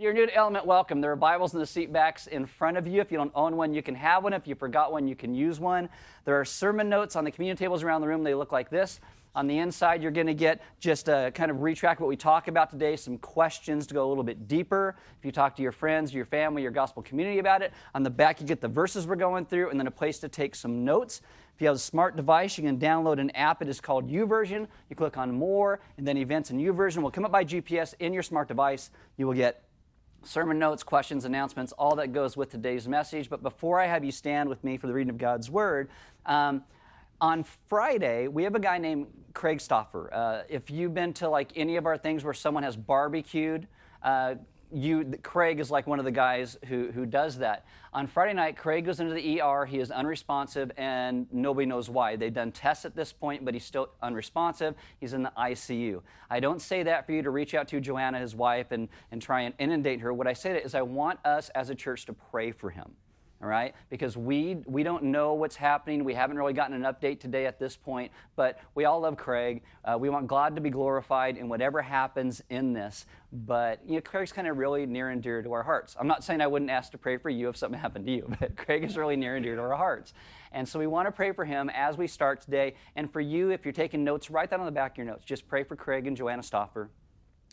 You're new to Element, welcome. There are Bibles in the seat backs in front of you. If you don't own one, you can have one. If you forgot one, you can use one. There are sermon notes on the communion tables around the room. They look like this. On the inside, you're going to get just a kind of retract what we talk about today, some questions to go a little bit deeper. If you talk to your friends, your family, your gospel community about it, on the back, you get the verses we're going through and then a place to take some notes. If you have a smart device, you can download an app. It is called YouVersion. You click on More, and then Events and YouVersion will come up by GPS in your smart device. You will get sermon notes, questions, announcements, all that goes with today's message. But before I have you stand with me for the reading of God's Word, um, on Friday, we have a guy named Craig Stoffer. Uh, if you've been to like any of our things where someone has barbecued, uh, you, Craig is like one of the guys who, who does that. On Friday night, Craig goes into the ER. He is unresponsive, and nobody knows why. They've done tests at this point, but he's still unresponsive. He's in the ICU. I don't say that for you to reach out to Joanna, his wife, and, and try and inundate her. What I say is I want us as a church to pray for him all right? Because we, we don't know what's happening. We haven't really gotten an update today at this point, but we all love Craig. Uh, we want God to be glorified in whatever happens in this. But you know, Craig's kind of really near and dear to our hearts. I'm not saying I wouldn't ask to pray for you if something happened to you, but Craig is really near and dear to our hearts. And so we want to pray for him as we start today. And for you, if you're taking notes, write that on the back of your notes. Just pray for Craig and Joanna Stoffer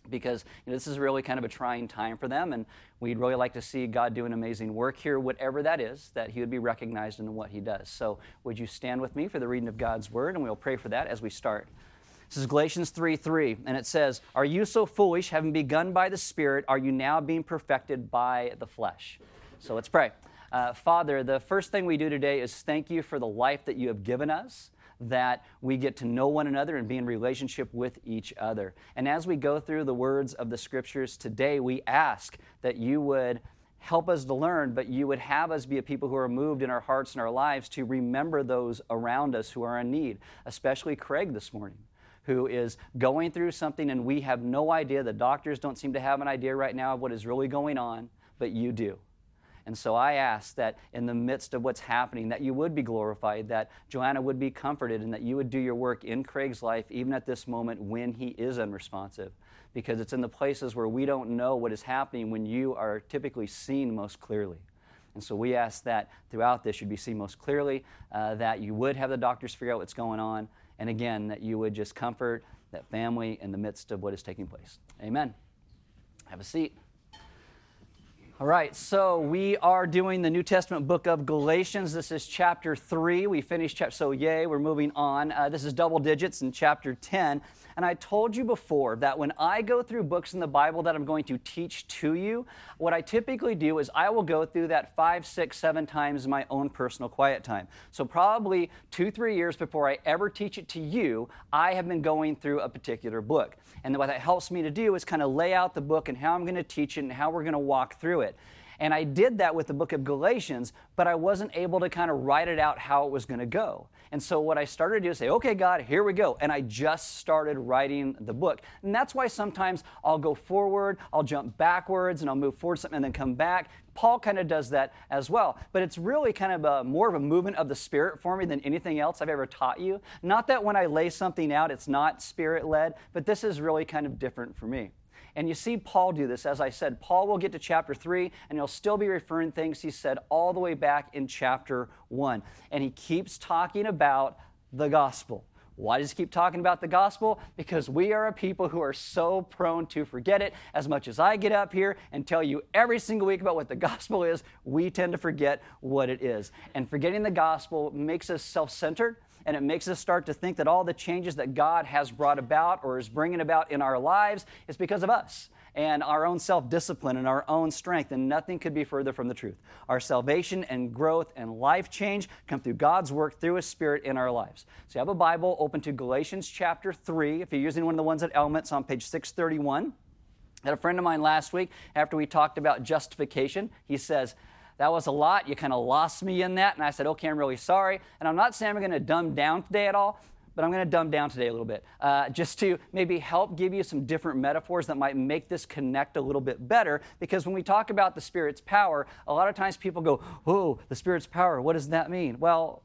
because you know, this is really kind of a trying time for them, and we'd really like to see God do an amazing work here, whatever that is, that He would be recognized in what He does. So, would you stand with me for the reading of God's Word, and we'll pray for that as we start. This is Galatians 3 3, and it says, Are you so foolish, having begun by the Spirit, are you now being perfected by the flesh? So let's pray. Uh, Father, the first thing we do today is thank you for the life that you have given us that we get to know one another and be in relationship with each other. And as we go through the words of the scriptures today, we ask that you would help us to learn, but you would have us be a people who are moved in our hearts and our lives to remember those around us who are in need, especially Craig this morning. Who is going through something and we have no idea. The doctors don't seem to have an idea right now of what is really going on, but you do. And so I ask that in the midst of what's happening, that you would be glorified, that Joanna would be comforted, and that you would do your work in Craig's life, even at this moment when he is unresponsive. Because it's in the places where we don't know what is happening when you are typically seen most clearly. And so we ask that throughout this you'd be seen most clearly, uh, that you would have the doctors figure out what's going on, and again, that you would just comfort that family in the midst of what is taking place. Amen. Have a seat. All right, so we are doing the New Testament book of Galatians. This is chapter 3. We finished chapter, so yay, we're moving on. Uh, this is double digits in chapter 10. And I told you before that when I go through books in the Bible that I'm going to teach to you, what I typically do is I will go through that five, six, seven times in my own personal quiet time. So, probably two, three years before I ever teach it to you, I have been going through a particular book. And what that helps me to do is kind of lay out the book and how I'm going to teach it and how we're going to walk through it. And I did that with the book of Galatians, but I wasn't able to kind of write it out how it was going to go. And so what I started to do is say, okay, God, here we go. And I just started writing the book. And that's why sometimes I'll go forward, I'll jump backwards, and I'll move forward something and then come back. Paul kind of does that as well. But it's really kind of a, more of a movement of the Spirit for me than anything else I've ever taught you. Not that when I lay something out, it's not Spirit led, but this is really kind of different for me. And you see Paul do this. As I said, Paul will get to chapter 3 and he'll still be referring things he said all the way back in chapter 1. And he keeps talking about the gospel. Why does he keep talking about the gospel? Because we are a people who are so prone to forget it. As much as I get up here and tell you every single week about what the gospel is, we tend to forget what it is. And forgetting the gospel makes us self centered and it makes us start to think that all the changes that God has brought about or is bringing about in our lives is because of us and our own self discipline and our own strength, and nothing could be further from the truth. Our salvation and growth and life change come through God's work through His Spirit in our lives. So you have a Bible open to Galatians chapter 3. If you're using one of the ones at Elements on page 631. I had a friend of mine last week, after we talked about justification, he says, that was a lot. You kind of lost me in that. And I said, okay, I'm really sorry. And I'm not saying I'm going to dumb down today at all, but I'm going to dumb down today a little bit uh, just to maybe help give you some different metaphors that might make this connect a little bit better. Because when we talk about the Spirit's power, a lot of times people go, oh, the Spirit's power, what does that mean? Well,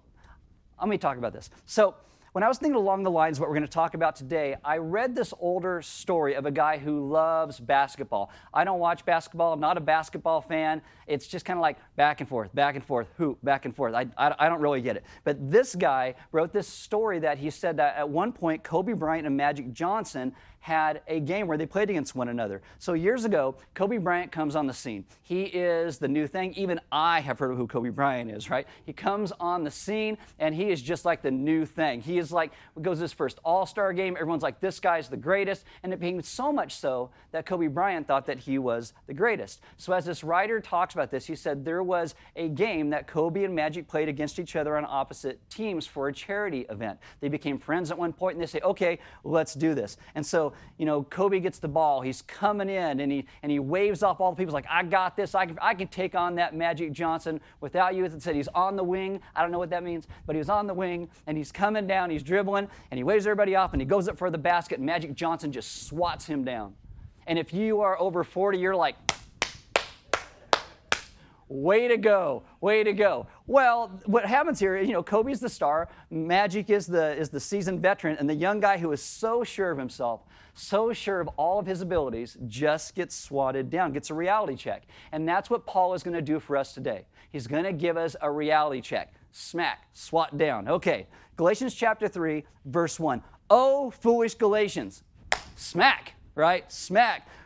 let me talk about this. So, when I was thinking along the lines of what we're going to talk about today, I read this older story of a guy who loves basketball. I don't watch basketball, I'm not a basketball fan. It's just kind of like back and forth, back and forth, hoop, back and forth. I, I, I, don't really get it. But this guy wrote this story that he said that at one point, Kobe Bryant and Magic Johnson had a game where they played against one another. So years ago, Kobe Bryant comes on the scene. He is the new thing. Even I have heard of who Kobe Bryant is, right? He comes on the scene and he is just like the new thing. He is like, goes his first All Star game. Everyone's like, this guy's the greatest. And it became so much so that Kobe Bryant thought that he was the greatest. So as this writer talks about this, he said there was a game that Kobe and Magic played against each other on opposite teams for a charity event. They became friends at one point and they say, okay, let's do this. And so you know, Kobe gets the ball. He's coming in and he, and he waves off all the people. He's like, I got this. I can, I can take on that Magic Johnson without you. As it said he's on the wing. I don't know what that means, but he was on the wing and he's coming down. He's dribbling and he waves everybody off and he goes up for the basket. Magic Johnson just swats him down. And if you are over 40, you're like, Way to go, way to go. Well, what happens here, you know, Kobe's the star, Magic is the is the seasoned veteran, and the young guy who is so sure of himself, so sure of all of his abilities, just gets swatted down, gets a reality check. And that's what Paul is going to do for us today. He's going to give us a reality check. Smack, swat down. Okay, Galatians chapter 3, verse 1. Oh, foolish Galatians. Smack, right? Smack.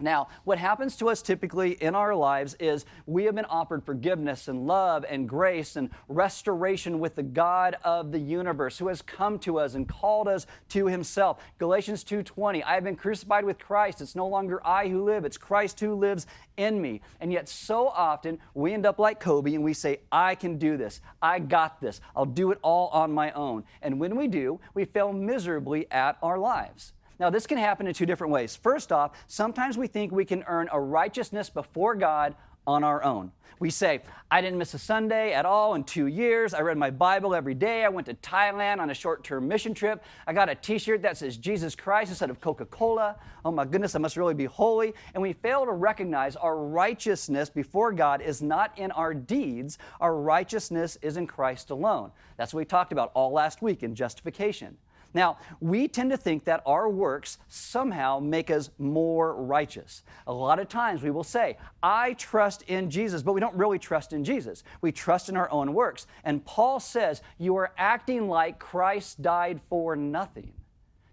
Now, what happens to us typically in our lives is we have been offered forgiveness and love and grace and restoration with the God of the universe who has come to us and called us to himself. Galatians 2:20, I have been crucified with Christ. It's no longer I who live, it's Christ who lives in me. And yet so often we end up like Kobe and we say, I can do this. I got this. I'll do it all on my own. And when we do, we fail miserably at our lives. Now, this can happen in two different ways. First off, sometimes we think we can earn a righteousness before God on our own. We say, I didn't miss a Sunday at all in two years. I read my Bible every day. I went to Thailand on a short term mission trip. I got a t shirt that says Jesus Christ instead of Coca Cola. Oh my goodness, I must really be holy. And we fail to recognize our righteousness before God is not in our deeds, our righteousness is in Christ alone. That's what we talked about all last week in justification. Now, we tend to think that our works somehow make us more righteous. A lot of times we will say, I trust in Jesus, but we don't really trust in Jesus. We trust in our own works. And Paul says, You are acting like Christ died for nothing.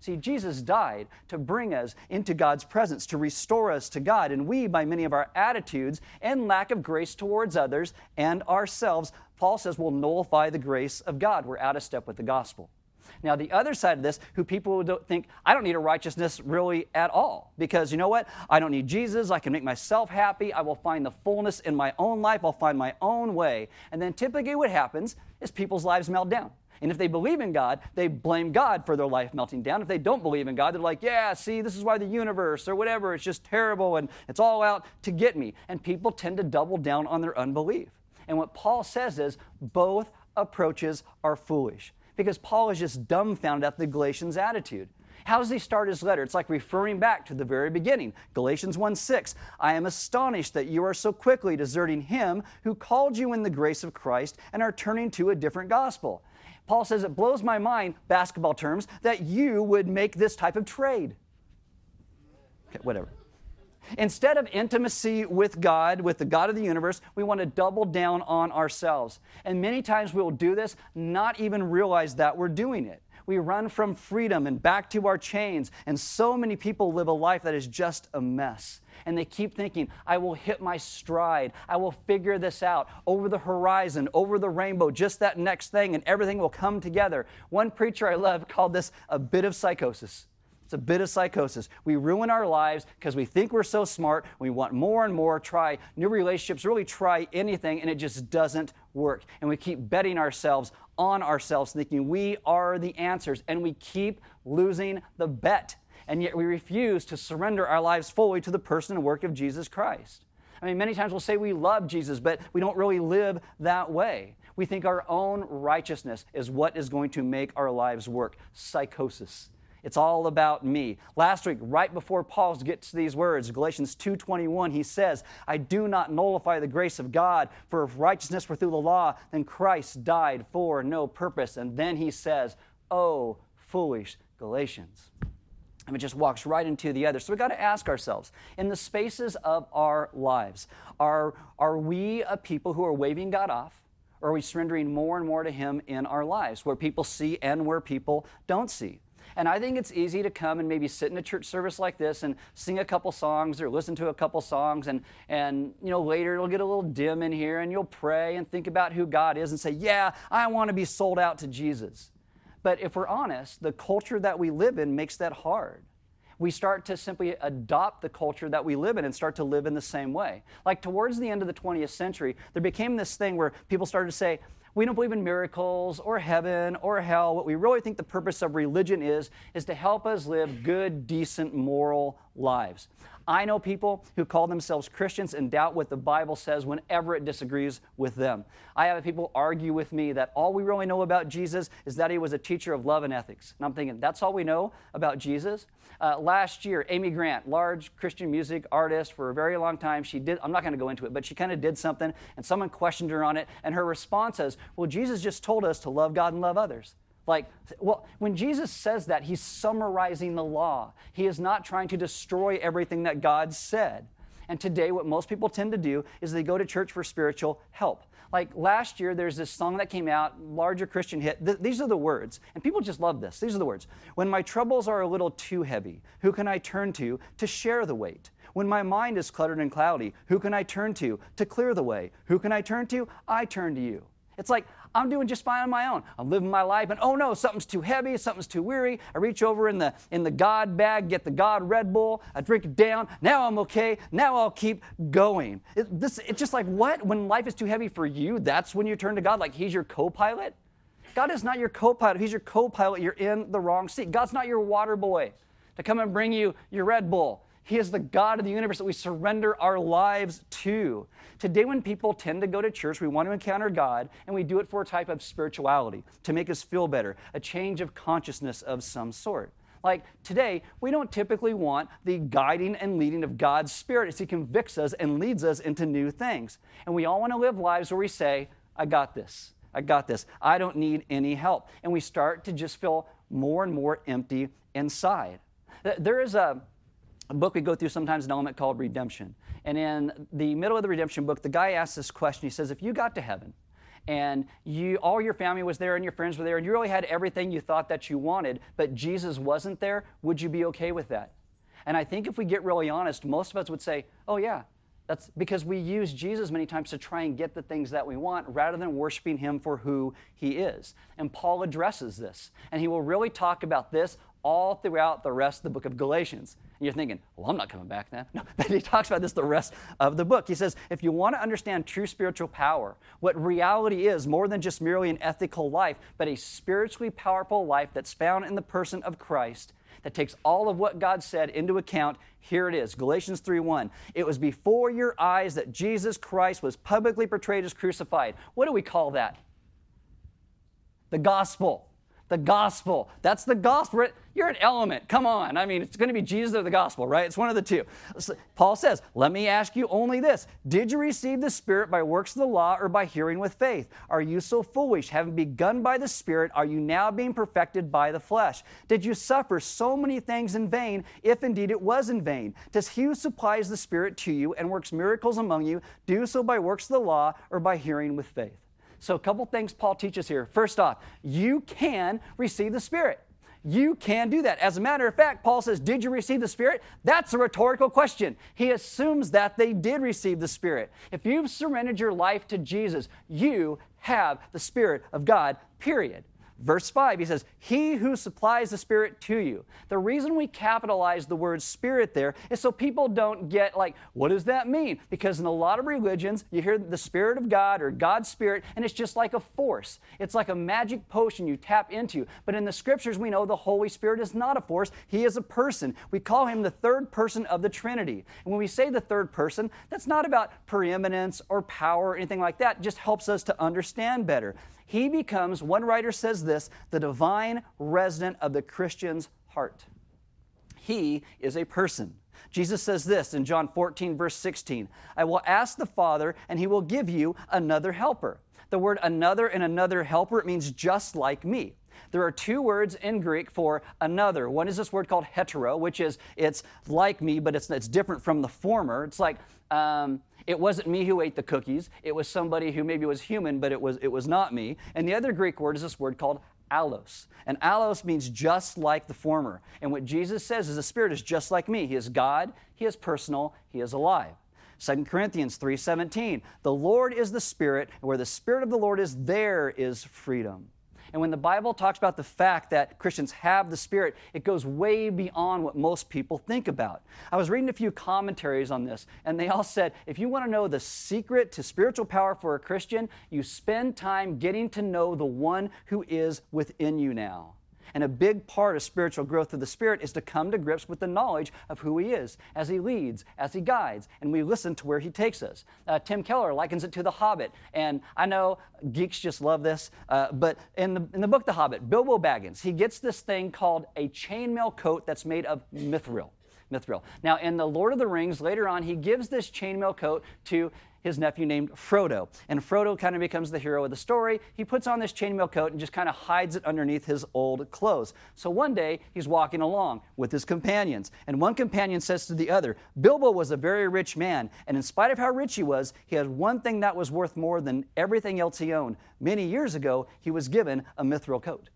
See, Jesus died to bring us into God's presence, to restore us to God. And we, by many of our attitudes and lack of grace towards others and ourselves, Paul says, will nullify the grace of God. We're out of step with the gospel. Now, the other side of this, who people would think, I don't need a righteousness really at all. Because you know what? I don't need Jesus. I can make myself happy. I will find the fullness in my own life. I'll find my own way. And then typically what happens is people's lives melt down. And if they believe in God, they blame God for their life melting down. If they don't believe in God, they're like, yeah, see, this is why the universe or whatever, it's just terrible and it's all out to get me. And people tend to double down on their unbelief. And what Paul says is both approaches are foolish because Paul is just dumbfounded at the Galatians' attitude. How does he start his letter? It's like referring back to the very beginning. Galatians 1 6. I am astonished that you are so quickly deserting him who called you in the grace of Christ and are turning to a different gospel. Paul says, It blows my mind, basketball terms, that you would make this type of trade. Okay, whatever. Instead of intimacy with God, with the God of the universe, we want to double down on ourselves. And many times we will do this, not even realize that we're doing it. We run from freedom and back to our chains. And so many people live a life that is just a mess. And they keep thinking, I will hit my stride. I will figure this out over the horizon, over the rainbow, just that next thing, and everything will come together. One preacher I love called this a bit of psychosis. It's a bit of psychosis. We ruin our lives because we think we're so smart. We want more and more, try new relationships, really try anything, and it just doesn't work. And we keep betting ourselves on ourselves, thinking we are the answers, and we keep losing the bet. And yet we refuse to surrender our lives fully to the person and work of Jesus Christ. I mean, many times we'll say we love Jesus, but we don't really live that way. We think our own righteousness is what is going to make our lives work. Psychosis. It's all about me. Last week, right before Paul gets to these words, Galatians 2:21, he says, "I do not nullify the grace of God, for if righteousness were through the law, then Christ died for no purpose." And then he says, "Oh, foolish Galatians." And it just walks right into the other. So we've got to ask ourselves in the spaces of our lives, are, are we a people who are waving God off? Or are we surrendering more and more to Him in our lives, where people see and where people don't see? And I think it's easy to come and maybe sit in a church service like this and sing a couple songs or listen to a couple songs and and you know later it'll get a little dim in here and you'll pray and think about who God is and say, "Yeah, I want to be sold out to Jesus." But if we're honest, the culture that we live in makes that hard we start to simply adopt the culture that we live in and start to live in the same way. Like towards the end of the 20th century, there became this thing where people started to say, we don't believe in miracles or heaven or hell. What we really think the purpose of religion is, is to help us live good, decent, moral lives. I know people who call themselves Christians and doubt what the Bible says whenever it disagrees with them. I have people argue with me that all we really know about Jesus is that he was a teacher of love and ethics. And I'm thinking, that's all we know about Jesus? Uh, last year, Amy Grant, large Christian music artist for a very long time, she did, I'm not going to go into it, but she kind of did something, and someone questioned her on it, and her response is, Well, Jesus just told us to love God and love others. Like, well, when Jesus says that, he's summarizing the law. He is not trying to destroy everything that God said. And today, what most people tend to do is they go to church for spiritual help. Like last year, there's this song that came out, larger Christian hit. Th- these are the words, and people just love this. These are the words. When my troubles are a little too heavy, who can I turn to to share the weight? When my mind is cluttered and cloudy, who can I turn to to clear the way? Who can I turn to? I turn to you. It's like I'm doing just fine on my own. I'm living my life, and oh no, something's too heavy, something's too weary. I reach over in the in the God bag, get the God Red Bull, I drink it down. Now I'm okay. Now I'll keep going. It, this it's just like what? When life is too heavy for you, that's when you turn to God, like He's your co-pilot. God is not your co-pilot. He's your co-pilot. You're in the wrong seat. God's not your water boy to come and bring you your Red Bull. He is the God of the universe that we surrender our lives to. Today, when people tend to go to church, we want to encounter God, and we do it for a type of spirituality to make us feel better, a change of consciousness of some sort. Like today, we don't typically want the guiding and leading of God's Spirit as He convicts us and leads us into new things. And we all want to live lives where we say, I got this. I got this. I don't need any help. And we start to just feel more and more empty inside. There is a book we go through sometimes an element called redemption. And in the middle of the redemption book, the guy asks this question. He says, If you got to heaven and you all your family was there and your friends were there and you really had everything you thought that you wanted, but Jesus wasn't there, would you be okay with that? And I think if we get really honest, most of us would say, Oh yeah. That's because we use Jesus many times to try and get the things that we want rather than worshiping Him for who He is. And Paul addresses this. And he will really talk about this all throughout the rest of the book of Galatians. And you're thinking, well, I'm not coming back then. No, but he talks about this the rest of the book. He says, if you want to understand true spiritual power, what reality is more than just merely an ethical life, but a spiritually powerful life that's found in the person of Christ, that takes all of what God said into account, here it is Galatians 3:1. It was before your eyes that Jesus Christ was publicly portrayed as crucified. What do we call that? The gospel. The gospel. That's the gospel. You're an element. Come on. I mean, it's going to be Jesus or the gospel, right? It's one of the two. Paul says, Let me ask you only this Did you receive the Spirit by works of the law or by hearing with faith? Are you so foolish? Having begun by the Spirit, are you now being perfected by the flesh? Did you suffer so many things in vain, if indeed it was in vain? Does he who supplies the Spirit to you and works miracles among you do so by works of the law or by hearing with faith? So, a couple things Paul teaches here. First off, you can receive the Spirit. You can do that. As a matter of fact, Paul says, Did you receive the Spirit? That's a rhetorical question. He assumes that they did receive the Spirit. If you've surrendered your life to Jesus, you have the Spirit of God, period. Verse 5, he says, He who supplies the Spirit to you. The reason we capitalize the word Spirit there is so people don't get like, what does that mean? Because in a lot of religions, you hear the Spirit of God or God's Spirit, and it's just like a force. It's like a magic potion you tap into. But in the scriptures, we know the Holy Spirit is not a force, He is a person. We call Him the third person of the Trinity. And when we say the third person, that's not about preeminence or power or anything like that, it just helps us to understand better. He becomes, one writer says this, the divine resident of the Christian's heart. He is a person. Jesus says this in John 14, verse 16 I will ask the Father, and he will give you another helper. The word another and another helper, means just like me. There are two words in Greek for another. One is this word called hetero, which is it's like me, but it's, it's different from the former. It's like, um, it wasn't me who ate the cookies. It was somebody who maybe was human, but it was, it was not me. And the other Greek word is this word called allos. And allos means just like the former. And what Jesus says is the Spirit is just like me. He is God, He is personal, He is alive. 2 Corinthians 3:17 The Lord is the Spirit, and where the Spirit of the Lord is there is freedom. And when the Bible talks about the fact that Christians have the Spirit, it goes way beyond what most people think about. I was reading a few commentaries on this, and they all said if you want to know the secret to spiritual power for a Christian, you spend time getting to know the one who is within you now. And a big part of spiritual growth of the Spirit is to come to grips with the knowledge of who He is as He leads, as He guides, and we listen to where He takes us. Uh, Tim Keller likens it to The Hobbit. And I know geeks just love this, uh, but in the, in the book The Hobbit, Bilbo Baggins, he gets this thing called a chainmail coat that's made of mithril. Mithril. Now, in The Lord of the Rings, later on, he gives this chainmail coat to his nephew named Frodo. And Frodo kind of becomes the hero of the story. He puts on this chainmail coat and just kind of hides it underneath his old clothes. So one day, he's walking along with his companions, and one companion says to the other, Bilbo was a very rich man, and in spite of how rich he was, he had one thing that was worth more than everything else he owned. Many years ago, he was given a mithril coat.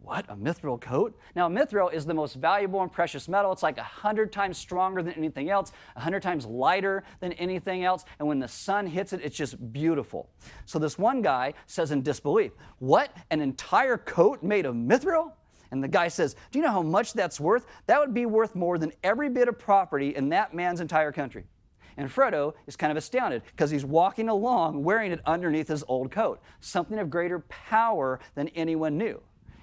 What? A mithril coat? Now, mithril is the most valuable and precious metal. It's like a hundred times stronger than anything else, a hundred times lighter than anything else. And when the sun hits it, it's just beautiful. So this one guy says in disbelief, What? An entire coat made of mithril? And the guy says, Do you know how much that's worth? That would be worth more than every bit of property in that man's entire country. And Frodo is kind of astounded because he's walking along wearing it underneath his old coat, something of greater power than anyone knew.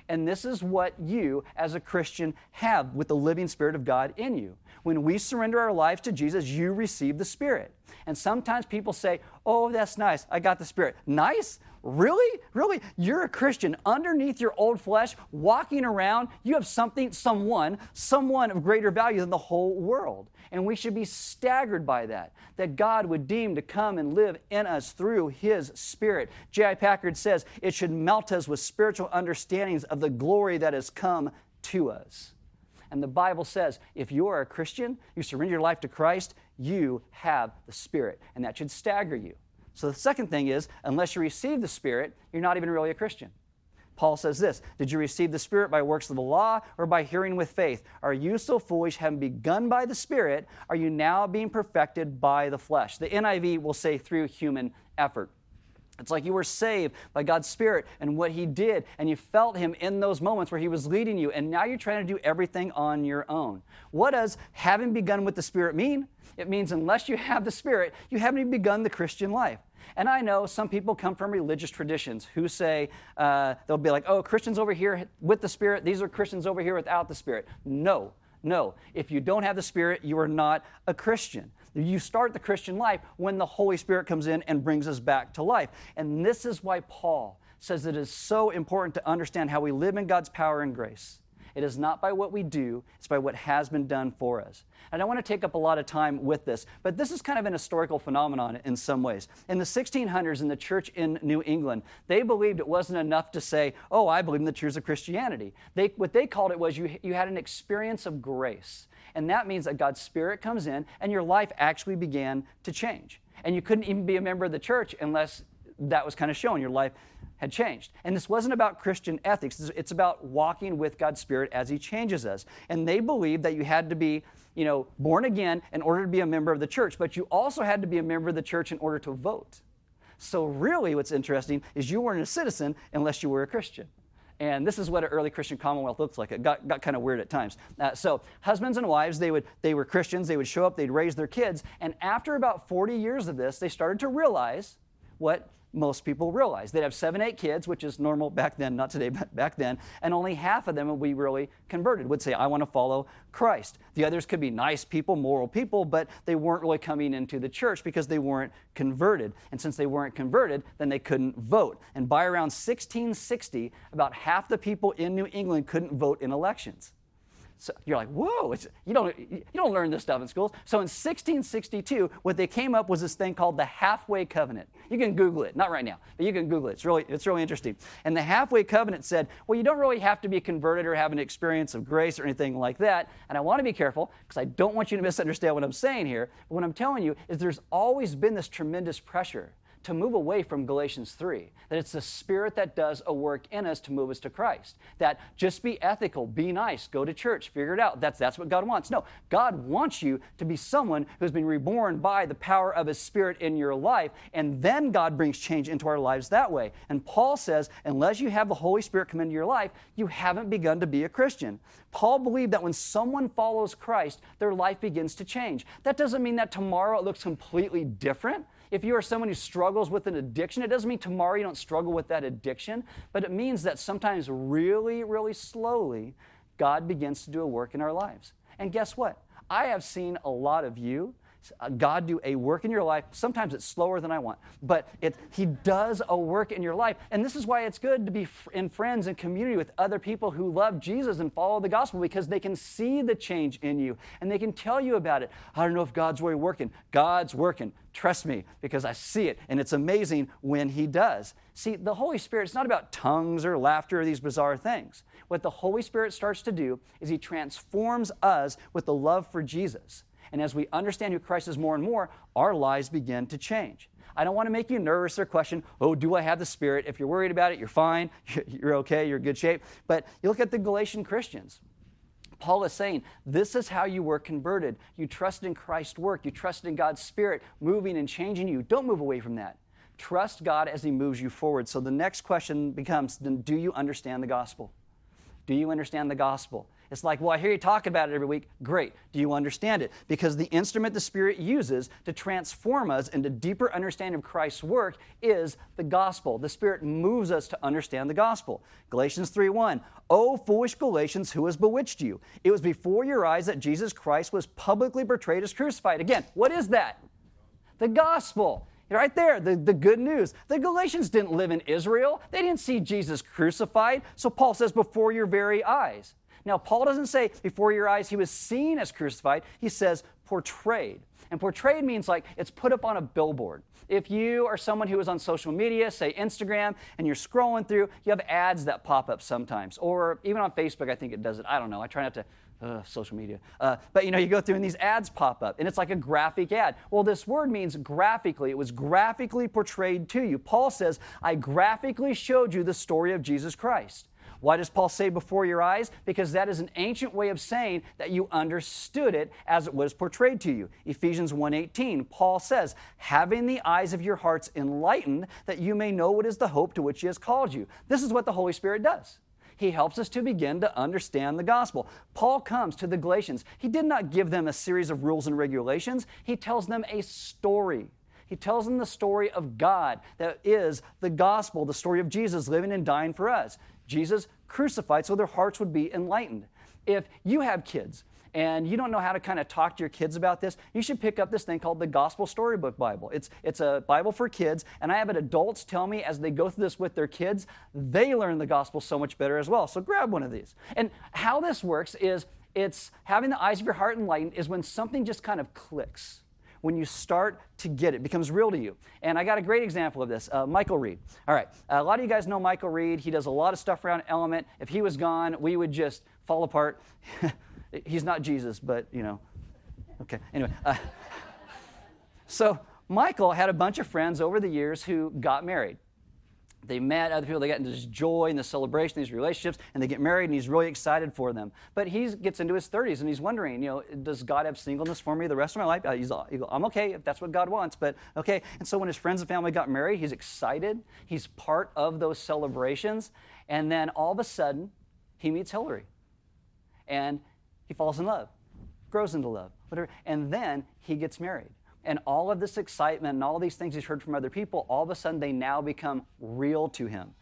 And this is what you, as a Christian, have with the living Spirit of God in you. When we surrender our lives to Jesus, you receive the Spirit. And sometimes people say, Oh, that's nice. I got the Spirit. Nice? Really? Really? You're a Christian underneath your old flesh, walking around. You have something, someone, someone of greater value than the whole world. And we should be staggered by that, that God would deem to come and live in us through His Spirit. J.I. Packer says it should melt us with spiritual understandings of the glory that has come to us. And the Bible says if you are a Christian, you surrender your life to Christ, you have the Spirit. And that should stagger you. So the second thing is, unless you receive the Spirit, you're not even really a Christian. Paul says this Did you receive the Spirit by works of the law or by hearing with faith? Are you so foolish, having begun by the Spirit, are you now being perfected by the flesh? The NIV will say through human effort. It's like you were saved by God's Spirit and what He did, and you felt Him in those moments where He was leading you, and now you're trying to do everything on your own. What does having begun with the Spirit mean? It means unless you have the Spirit, you haven't even begun the Christian life. And I know some people come from religious traditions who say, uh, they'll be like, oh, Christians over here with the Spirit, these are Christians over here without the Spirit. No, no. If you don't have the Spirit, you are not a Christian. You start the Christian life when the Holy Spirit comes in and brings us back to life. And this is why Paul says it is so important to understand how we live in God's power and grace. It is not by what we do, it's by what has been done for us. And I want to take up a lot of time with this, but this is kind of an historical phenomenon in some ways. In the 1600s, in the church in New England, they believed it wasn't enough to say, oh, I believe in the truths of Christianity. They, what they called it was you, you had an experience of grace. And that means that God's Spirit comes in and your life actually began to change. And you couldn't even be a member of the church unless that was kind of shown. Your life had changed. And this wasn't about Christian ethics, it's about walking with God's Spirit as He changes us. And they believed that you had to be, you know, born again in order to be a member of the church, but you also had to be a member of the church in order to vote. So, really, what's interesting is you weren't a citizen unless you were a Christian. And this is what an early Christian commonwealth looks like. It got, got kind of weird at times. Uh, so husbands and wives, they, would, they were Christians. They would show up, they'd raise their kids. And after about 40 years of this, they started to realize what most people realize. They'd have seven, eight kids, which is normal back then, not today, but back then, and only half of them would be really converted, would say, I want to follow Christ. The others could be nice people, moral people, but they weren't really coming into the church because they weren't converted. And since they weren't converted, then they couldn't vote. And by around 1660, about half the people in New England couldn't vote in elections. So you're like, whoa, you, don't, you don't learn this stuff in schools. So in 1662, what they came up was this thing called the halfway covenant. You can Google it, not right now, but you can Google it. It's really, it's really interesting. And the halfway covenant said, well, you don't really have to be converted or have an experience of grace or anything like that. And I want to be careful because I don't want you to misunderstand what I'm saying here. But what I'm telling you is there's always been this tremendous pressure to move away from Galatians 3. That it's the Spirit that does a work in us to move us to Christ. That just be ethical, be nice, go to church, figure it out. That's, that's what God wants. No, God wants you to be someone who's been reborn by the power of His Spirit in your life, and then God brings change into our lives that way. And Paul says, unless you have the Holy Spirit come into your life, you haven't begun to be a Christian. Paul believed that when someone follows Christ, their life begins to change. That doesn't mean that tomorrow it looks completely different. If you are someone who struggles with an addiction, it doesn't mean tomorrow you don't struggle with that addiction, but it means that sometimes really, really slowly, God begins to do a work in our lives. And guess what? I have seen a lot of you God do a work in your life. Sometimes it's slower than I want, but it, He does a work in your life. And this is why it's good to be in friends and community with other people who love Jesus and follow the gospel because they can see the change in you and they can tell you about it. I don't know if God's really working. God's working. Trust me because I see it and it's amazing when He does. See, the Holy Spirit, it's not about tongues or laughter or these bizarre things. What the Holy Spirit starts to do is He transforms us with the love for Jesus. And as we understand who Christ is more and more, our lives begin to change. I don't want to make you nervous or question, oh, do I have the Spirit? If you're worried about it, you're fine. You're okay. You're in good shape. But you look at the Galatian Christians. Paul is saying, this is how you were converted. You trusted in Christ's work. You trusted in God's Spirit moving and changing you. Don't move away from that. Trust God as He moves you forward. So the next question becomes then, do you understand the gospel? Do you understand the gospel? It's like, well, I hear you talk about it every week. Great. Do you understand it? Because the instrument the Spirit uses to transform us into deeper understanding of Christ's work is the gospel. The Spirit moves us to understand the gospel. Galatians 3:1. O foolish Galatians, who has bewitched you? It was before your eyes that Jesus Christ was publicly portrayed as crucified. Again, what is that? The gospel. Right there, the, the good news. The Galatians didn't live in Israel. They didn't see Jesus crucified. So Paul says, before your very eyes. Now, Paul doesn't say before your eyes he was seen as crucified, he says portrayed. And portrayed means like it's put up on a billboard. If you are someone who is on social media, say Instagram, and you're scrolling through, you have ads that pop up sometimes. Or even on Facebook, I think it does it. I don't know. I try not to uh, social media. Uh, but you know, you go through and these ads pop up, and it's like a graphic ad. Well, this word means graphically. It was graphically portrayed to you. Paul says, I graphically showed you the story of Jesus Christ. Why does Paul say before your eyes? Because that is an ancient way of saying that you understood it as it was portrayed to you. Ephesians 1:18, Paul says, "Having the eyes of your hearts enlightened, that you may know what is the hope to which he has called you." This is what the Holy Spirit does. He helps us to begin to understand the gospel. Paul comes to the Galatians. He did not give them a series of rules and regulations, he tells them a story. He tells them the story of God that is the gospel, the story of Jesus living and dying for us. Jesus crucified so their hearts would be enlightened. If you have kids and you don't know how to kind of talk to your kids about this, you should pick up this thing called the Gospel Storybook Bible. It's, it's a Bible for kids, and I have it adults tell me as they go through this with their kids, they learn the gospel so much better as well. So grab one of these. And how this works is it's having the eyes of your heart enlightened is when something just kind of clicks when you start to get it, becomes real to you. And I got a great example of this uh, Michael Reed. All right, a lot of you guys know Michael Reed. He does a lot of stuff around Element. If he was gone, we would just fall apart. He's not Jesus, but you know. Okay, anyway. Uh, so Michael had a bunch of friends over the years who got married. They met other people they got into this joy and this celebration these relationships and they get married and he's really excited for them. But he gets into his 30s and he's wondering you know does god have singleness for me the rest of my life? Uh, he's, he i'm okay if that's what god wants but okay. And so when his friends and family got married he's excited. He's part of those celebrations. And then all of a sudden he meets hillary. And he falls in love grows into love whatever. And then he gets married and all of this excitement and all these things he's heard from other people, all of a sudden they now become real to him.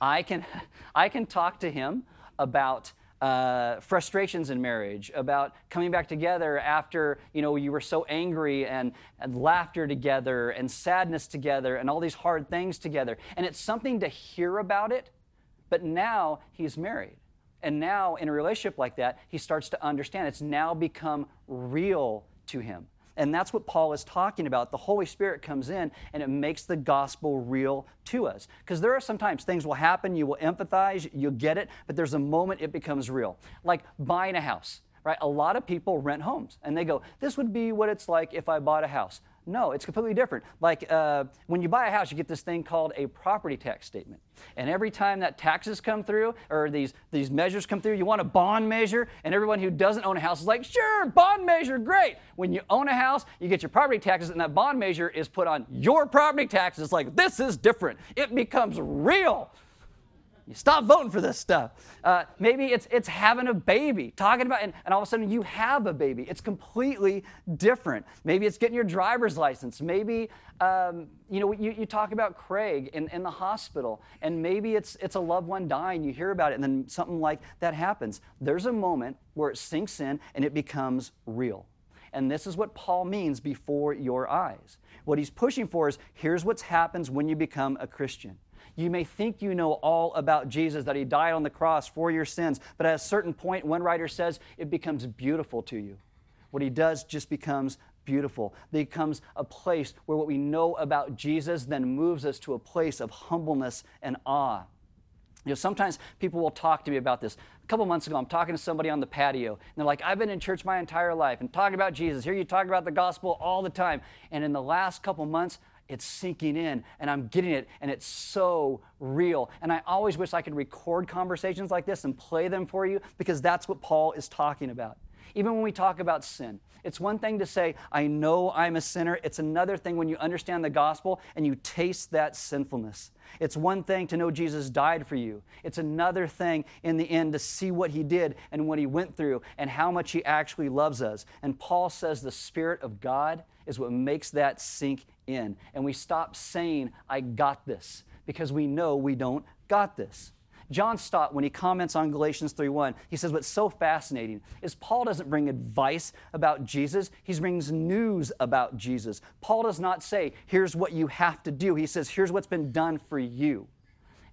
I can, I can talk to him about uh, frustrations in marriage, about coming back together after you know you were so angry, and, and laughter together, and sadness together, and all these hard things together. And it's something to hear about it, but now he's married. And now, in a relationship like that, he starts to understand it's now become real to him. And that's what Paul is talking about. The Holy Spirit comes in and it makes the gospel real to us. Because there are sometimes things will happen, you will empathize, you'll get it, but there's a moment it becomes real. Like buying a house, right? A lot of people rent homes and they go, This would be what it's like if I bought a house. No, it's completely different. Like uh, when you buy a house, you get this thing called a property tax statement. And every time that taxes come through or these, these measures come through, you want a bond measure. And everyone who doesn't own a house is like, sure, bond measure, great. When you own a house, you get your property taxes, and that bond measure is put on your property taxes. Like, this is different. It becomes real. You stop voting for this stuff. Uh, maybe it's, it's having a baby, talking about, and, and all of a sudden you have a baby. It's completely different. Maybe it's getting your driver's license. Maybe, um, you know, you, you talk about Craig in, in the hospital, and maybe it's, it's a loved one dying. You hear about it, and then something like that happens. There's a moment where it sinks in and it becomes real. And this is what Paul means before your eyes. What he's pushing for is here's what happens when you become a Christian. You may think you know all about Jesus, that he died on the cross for your sins, but at a certain point, one writer says, it becomes beautiful to you. What he does just becomes beautiful. It becomes a place where what we know about Jesus then moves us to a place of humbleness and awe. You know, sometimes people will talk to me about this. A couple months ago, I'm talking to somebody on the patio, and they're like, I've been in church my entire life and talking about Jesus. Here you talk about the gospel all the time. And in the last couple months, it's sinking in and I'm getting it and it's so real. And I always wish I could record conversations like this and play them for you because that's what Paul is talking about. Even when we talk about sin, it's one thing to say, I know I'm a sinner. It's another thing when you understand the gospel and you taste that sinfulness. It's one thing to know Jesus died for you. It's another thing in the end to see what he did and what he went through and how much he actually loves us. And Paul says the Spirit of God is what makes that sink in. And we stop saying, I got this, because we know we don't got this. John Stott, when he comments on Galatians 3:1, he says what's so fascinating is Paul doesn't bring advice about Jesus, he brings news about Jesus. Paul does not say, here's what you have to do. He says, here's what's been done for you.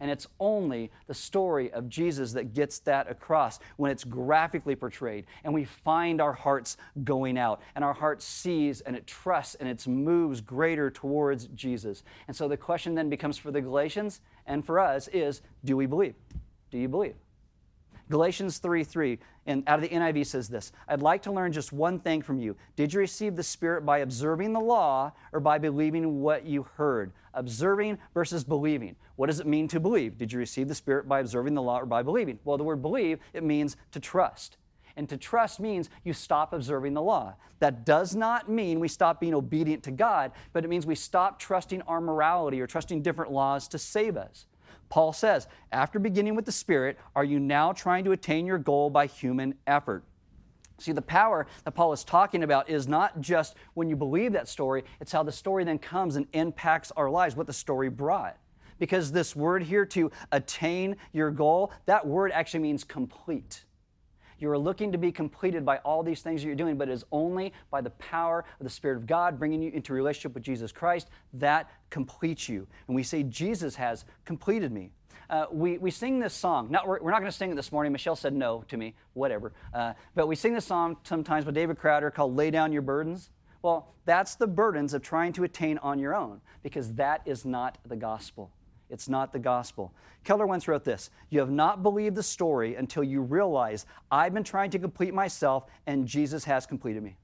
And it's only the story of Jesus that gets that across when it's graphically portrayed. And we find our hearts going out, and our heart sees and it trusts and it moves greater towards Jesus. And so the question then becomes for the Galatians and for us is do we believe? Do you believe? Galatians 3 3, and out of the NIV says this I'd like to learn just one thing from you. Did you receive the Spirit by observing the law or by believing what you heard? Observing versus believing. What does it mean to believe? Did you receive the Spirit by observing the law or by believing? Well, the word believe, it means to trust. And to trust means you stop observing the law. That does not mean we stop being obedient to God, but it means we stop trusting our morality or trusting different laws to save us. Paul says, after beginning with the Spirit, are you now trying to attain your goal by human effort? See, the power that Paul is talking about is not just when you believe that story, it's how the story then comes and impacts our lives, what the story brought. Because this word here to attain your goal, that word actually means complete. You are looking to be completed by all these things that you're doing, but it is only by the power of the Spirit of God bringing you into relationship with Jesus Christ that completes you. And we say, Jesus has completed me. Uh, we, we sing this song. Not, we're, we're not going to sing it this morning. Michelle said no to me, whatever. Uh, but we sing this song sometimes by David Crowder called Lay Down Your Burdens. Well, that's the burdens of trying to attain on your own, because that is not the gospel. It's not the gospel. Keller once wrote this You have not believed the story until you realize I've been trying to complete myself and Jesus has completed me.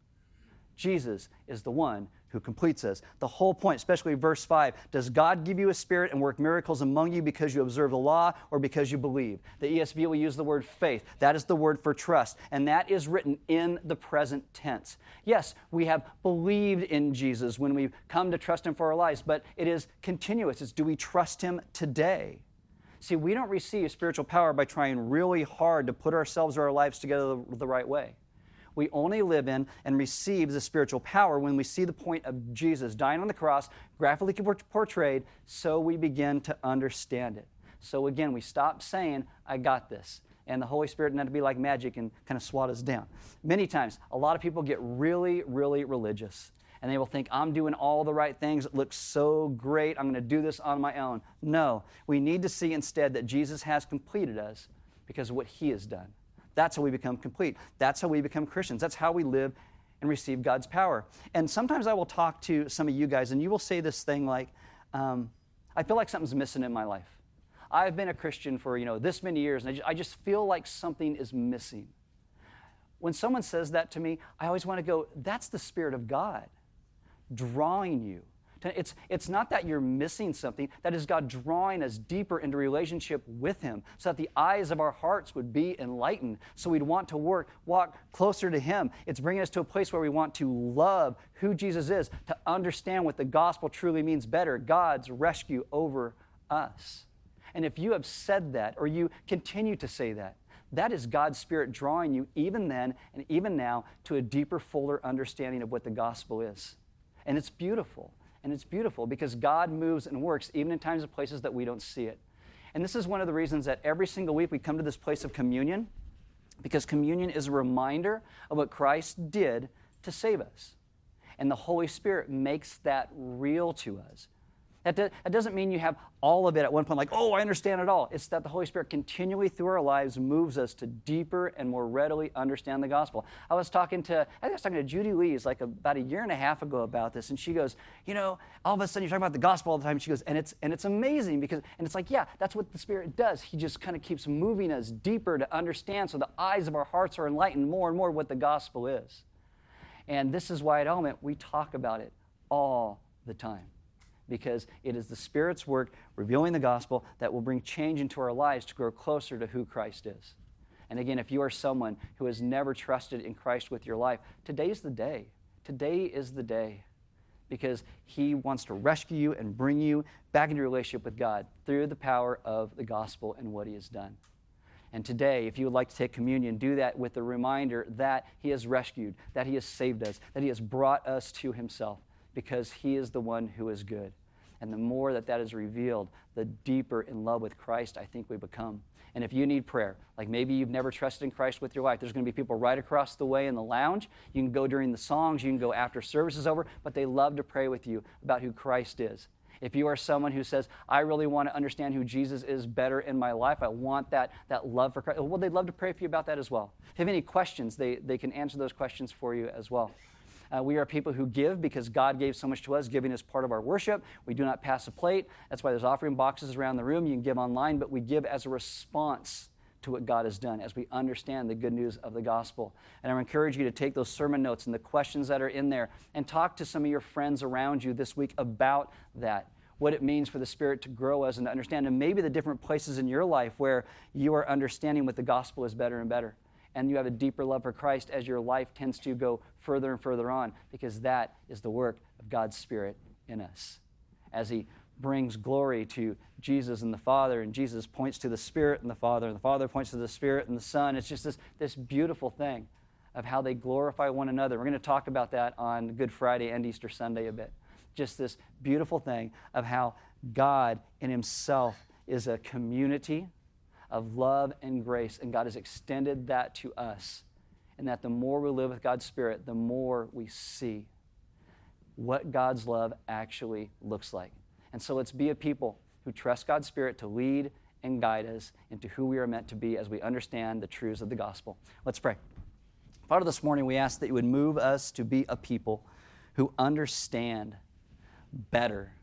Jesus is the one who completes us. The whole point, especially verse 5, does God give you a spirit and work miracles among you because you observe the law or because you believe? The ESV will use the word faith. That is the word for trust, and that is written in the present tense. Yes, we have believed in Jesus when we come to trust Him for our lives, but it is continuous. It's do we trust Him today? See, we don't receive spiritual power by trying really hard to put ourselves or our lives together the, the right way we only live in and receive the spiritual power when we see the point of Jesus dying on the cross, graphically portrayed, so we begin to understand it. So again, we stop saying, I got this. And the Holy Spirit not to be like magic and kind of swat us down. Many times, a lot of people get really, really religious and they will think, I'm doing all the right things. It looks so great. I'm going to do this on my own. No, we need to see instead that Jesus has completed us because of what he has done. That's how we become complete. That's how we become Christians. That's how we live and receive God's power. And sometimes I will talk to some of you guys, and you will say this thing like, um, I feel like something's missing in my life. I've been a Christian for, you know, this many years, and I just, I just feel like something is missing. When someone says that to me, I always want to go, that's the Spirit of God drawing you it's, it's not that you're missing something, that is God drawing us deeper into relationship with Him so that the eyes of our hearts would be enlightened, so we'd want to work, walk closer to Him. It's bringing us to a place where we want to love who Jesus is, to understand what the gospel truly means better God's rescue over us. And if you have said that, or you continue to say that, that is God's Spirit drawing you even then and even now to a deeper, fuller understanding of what the gospel is. And it's beautiful. And it's beautiful because God moves and works even in times and places that we don't see it. And this is one of the reasons that every single week we come to this place of communion because communion is a reminder of what Christ did to save us. And the Holy Spirit makes that real to us. That, do, that doesn't mean you have all of it at one point, like, oh, I understand it all. It's that the Holy Spirit continually through our lives moves us to deeper and more readily understand the gospel. I was talking to, I think I was talking to Judy Lees like about a year and a half ago about this, and she goes, you know, all of a sudden you're talking about the gospel all the time. She goes, and it's and it's amazing because, and it's like, yeah, that's what the Spirit does. He just kind of keeps moving us deeper to understand, so the eyes of our hearts are enlightened more and more what the gospel is. And this is why at Element we talk about it all the time because it is the Spirit's work revealing the gospel that will bring change into our lives to grow closer to who Christ is. And again, if you are someone who has never trusted in Christ with your life, today's the day. Today is the day because He wants to rescue you and bring you back into relationship with God through the power of the gospel and what He has done. And today, if you would like to take communion, do that with the reminder that He has rescued, that He has saved us, that He has brought us to Himself because He is the one who is good. And the more that that is revealed, the deeper in love with Christ I think we become. And if you need prayer, like maybe you've never trusted in Christ with your life, there's going to be people right across the way in the lounge. You can go during the songs, you can go after service is over, but they love to pray with you about who Christ is. If you are someone who says, I really want to understand who Jesus is better in my life, I want that, that love for Christ, well, they'd love to pray for you about that as well. If you have any questions, they, they can answer those questions for you as well. Uh, we are people who give because God gave so much to us. Giving is part of our worship. We do not pass a plate. That's why there's offering boxes around the room. You can give online, but we give as a response to what God has done as we understand the good news of the gospel. And I encourage you to take those sermon notes and the questions that are in there and talk to some of your friends around you this week about that what it means for the Spirit to grow us and to understand, and maybe the different places in your life where you are understanding what the gospel is better and better and you have a deeper love for Christ as your life tends to go further and further on, because that is the work of God's Spirit in us. As He brings glory to Jesus and the Father, and Jesus points to the Spirit and the Father, and the Father points to the Spirit and the Son. It's just this, this beautiful thing of how they glorify one another. We're going to talk about that on Good Friday and Easter Sunday a bit. Just this beautiful thing of how God in Himself is a community of love and grace, and God has extended that to us. And that the more we live with God's Spirit, the more we see what God's love actually looks like. And so let's be a people who trust God's Spirit to lead and guide us into who we are meant to be as we understand the truths of the gospel. Let's pray. Father, this morning we ask that you would move us to be a people who understand better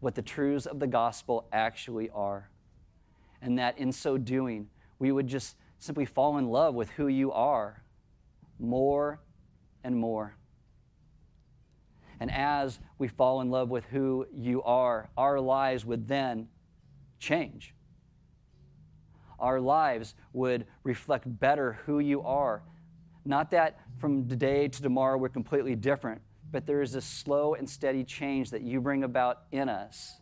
what the truths of the gospel actually are and that in so doing, we would just simply fall in love with who you are more and more. And as we fall in love with who you are, our lives would then change. Our lives would reflect better who you are. Not that from today to tomorrow we're completely different, but there is a slow and steady change that you bring about in us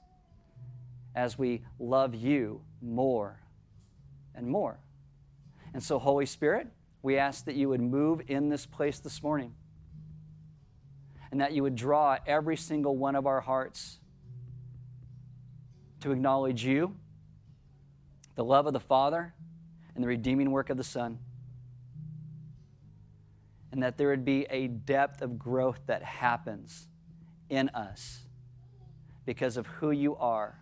as we love you more and more. And so, Holy Spirit, we ask that you would move in this place this morning and that you would draw every single one of our hearts to acknowledge you, the love of the Father, and the redeeming work of the Son. And that there would be a depth of growth that happens in us because of who you are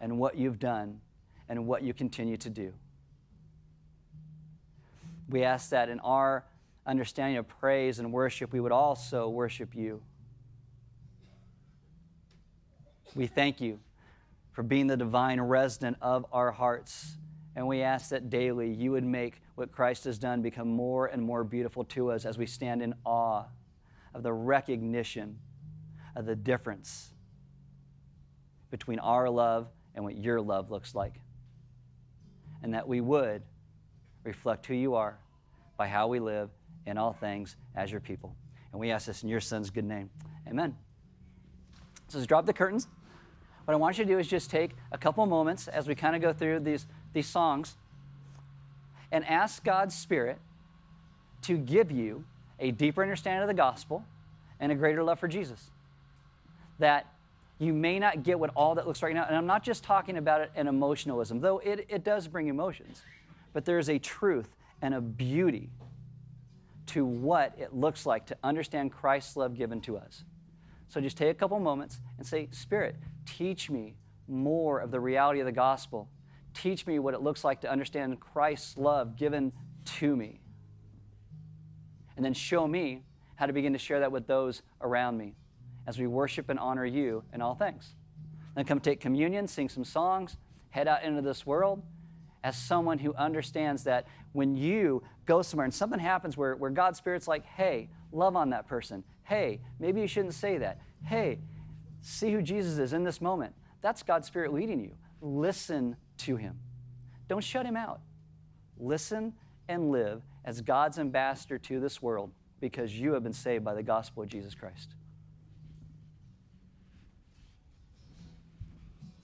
and what you've done and what you continue to do. We ask that in our understanding of praise and worship, we would also worship you. We thank you for being the divine resident of our hearts. And we ask that daily you would make what Christ has done become more and more beautiful to us as we stand in awe of the recognition of the difference between our love and what your love looks like. And that we would reflect who you are by how we live in all things as your people. And we ask this in your son's good name. Amen. So let's drop the curtains. What I want you to do is just take a couple moments as we kind of go through these, these songs and ask God's Spirit to give you a deeper understanding of the gospel and a greater love for Jesus. That you may not get what all that looks right now. And I'm not just talking about it in emotionalism, though it, it does bring emotions. But there is a truth and a beauty to what it looks like to understand Christ's love given to us. So just take a couple moments and say, Spirit, teach me more of the reality of the gospel. Teach me what it looks like to understand Christ's love given to me. And then show me how to begin to share that with those around me as we worship and honor you in all things. Then come take communion, sing some songs, head out into this world as someone who understands that when you go somewhere and something happens where, where God's Spirit's like, hey, love on that person. Hey, maybe you shouldn't say that. Hey, see who Jesus is in this moment. That's God's Spirit leading you. Listen to Him. Don't shut Him out. Listen and live as God's ambassador to this world because you have been saved by the gospel of Jesus Christ.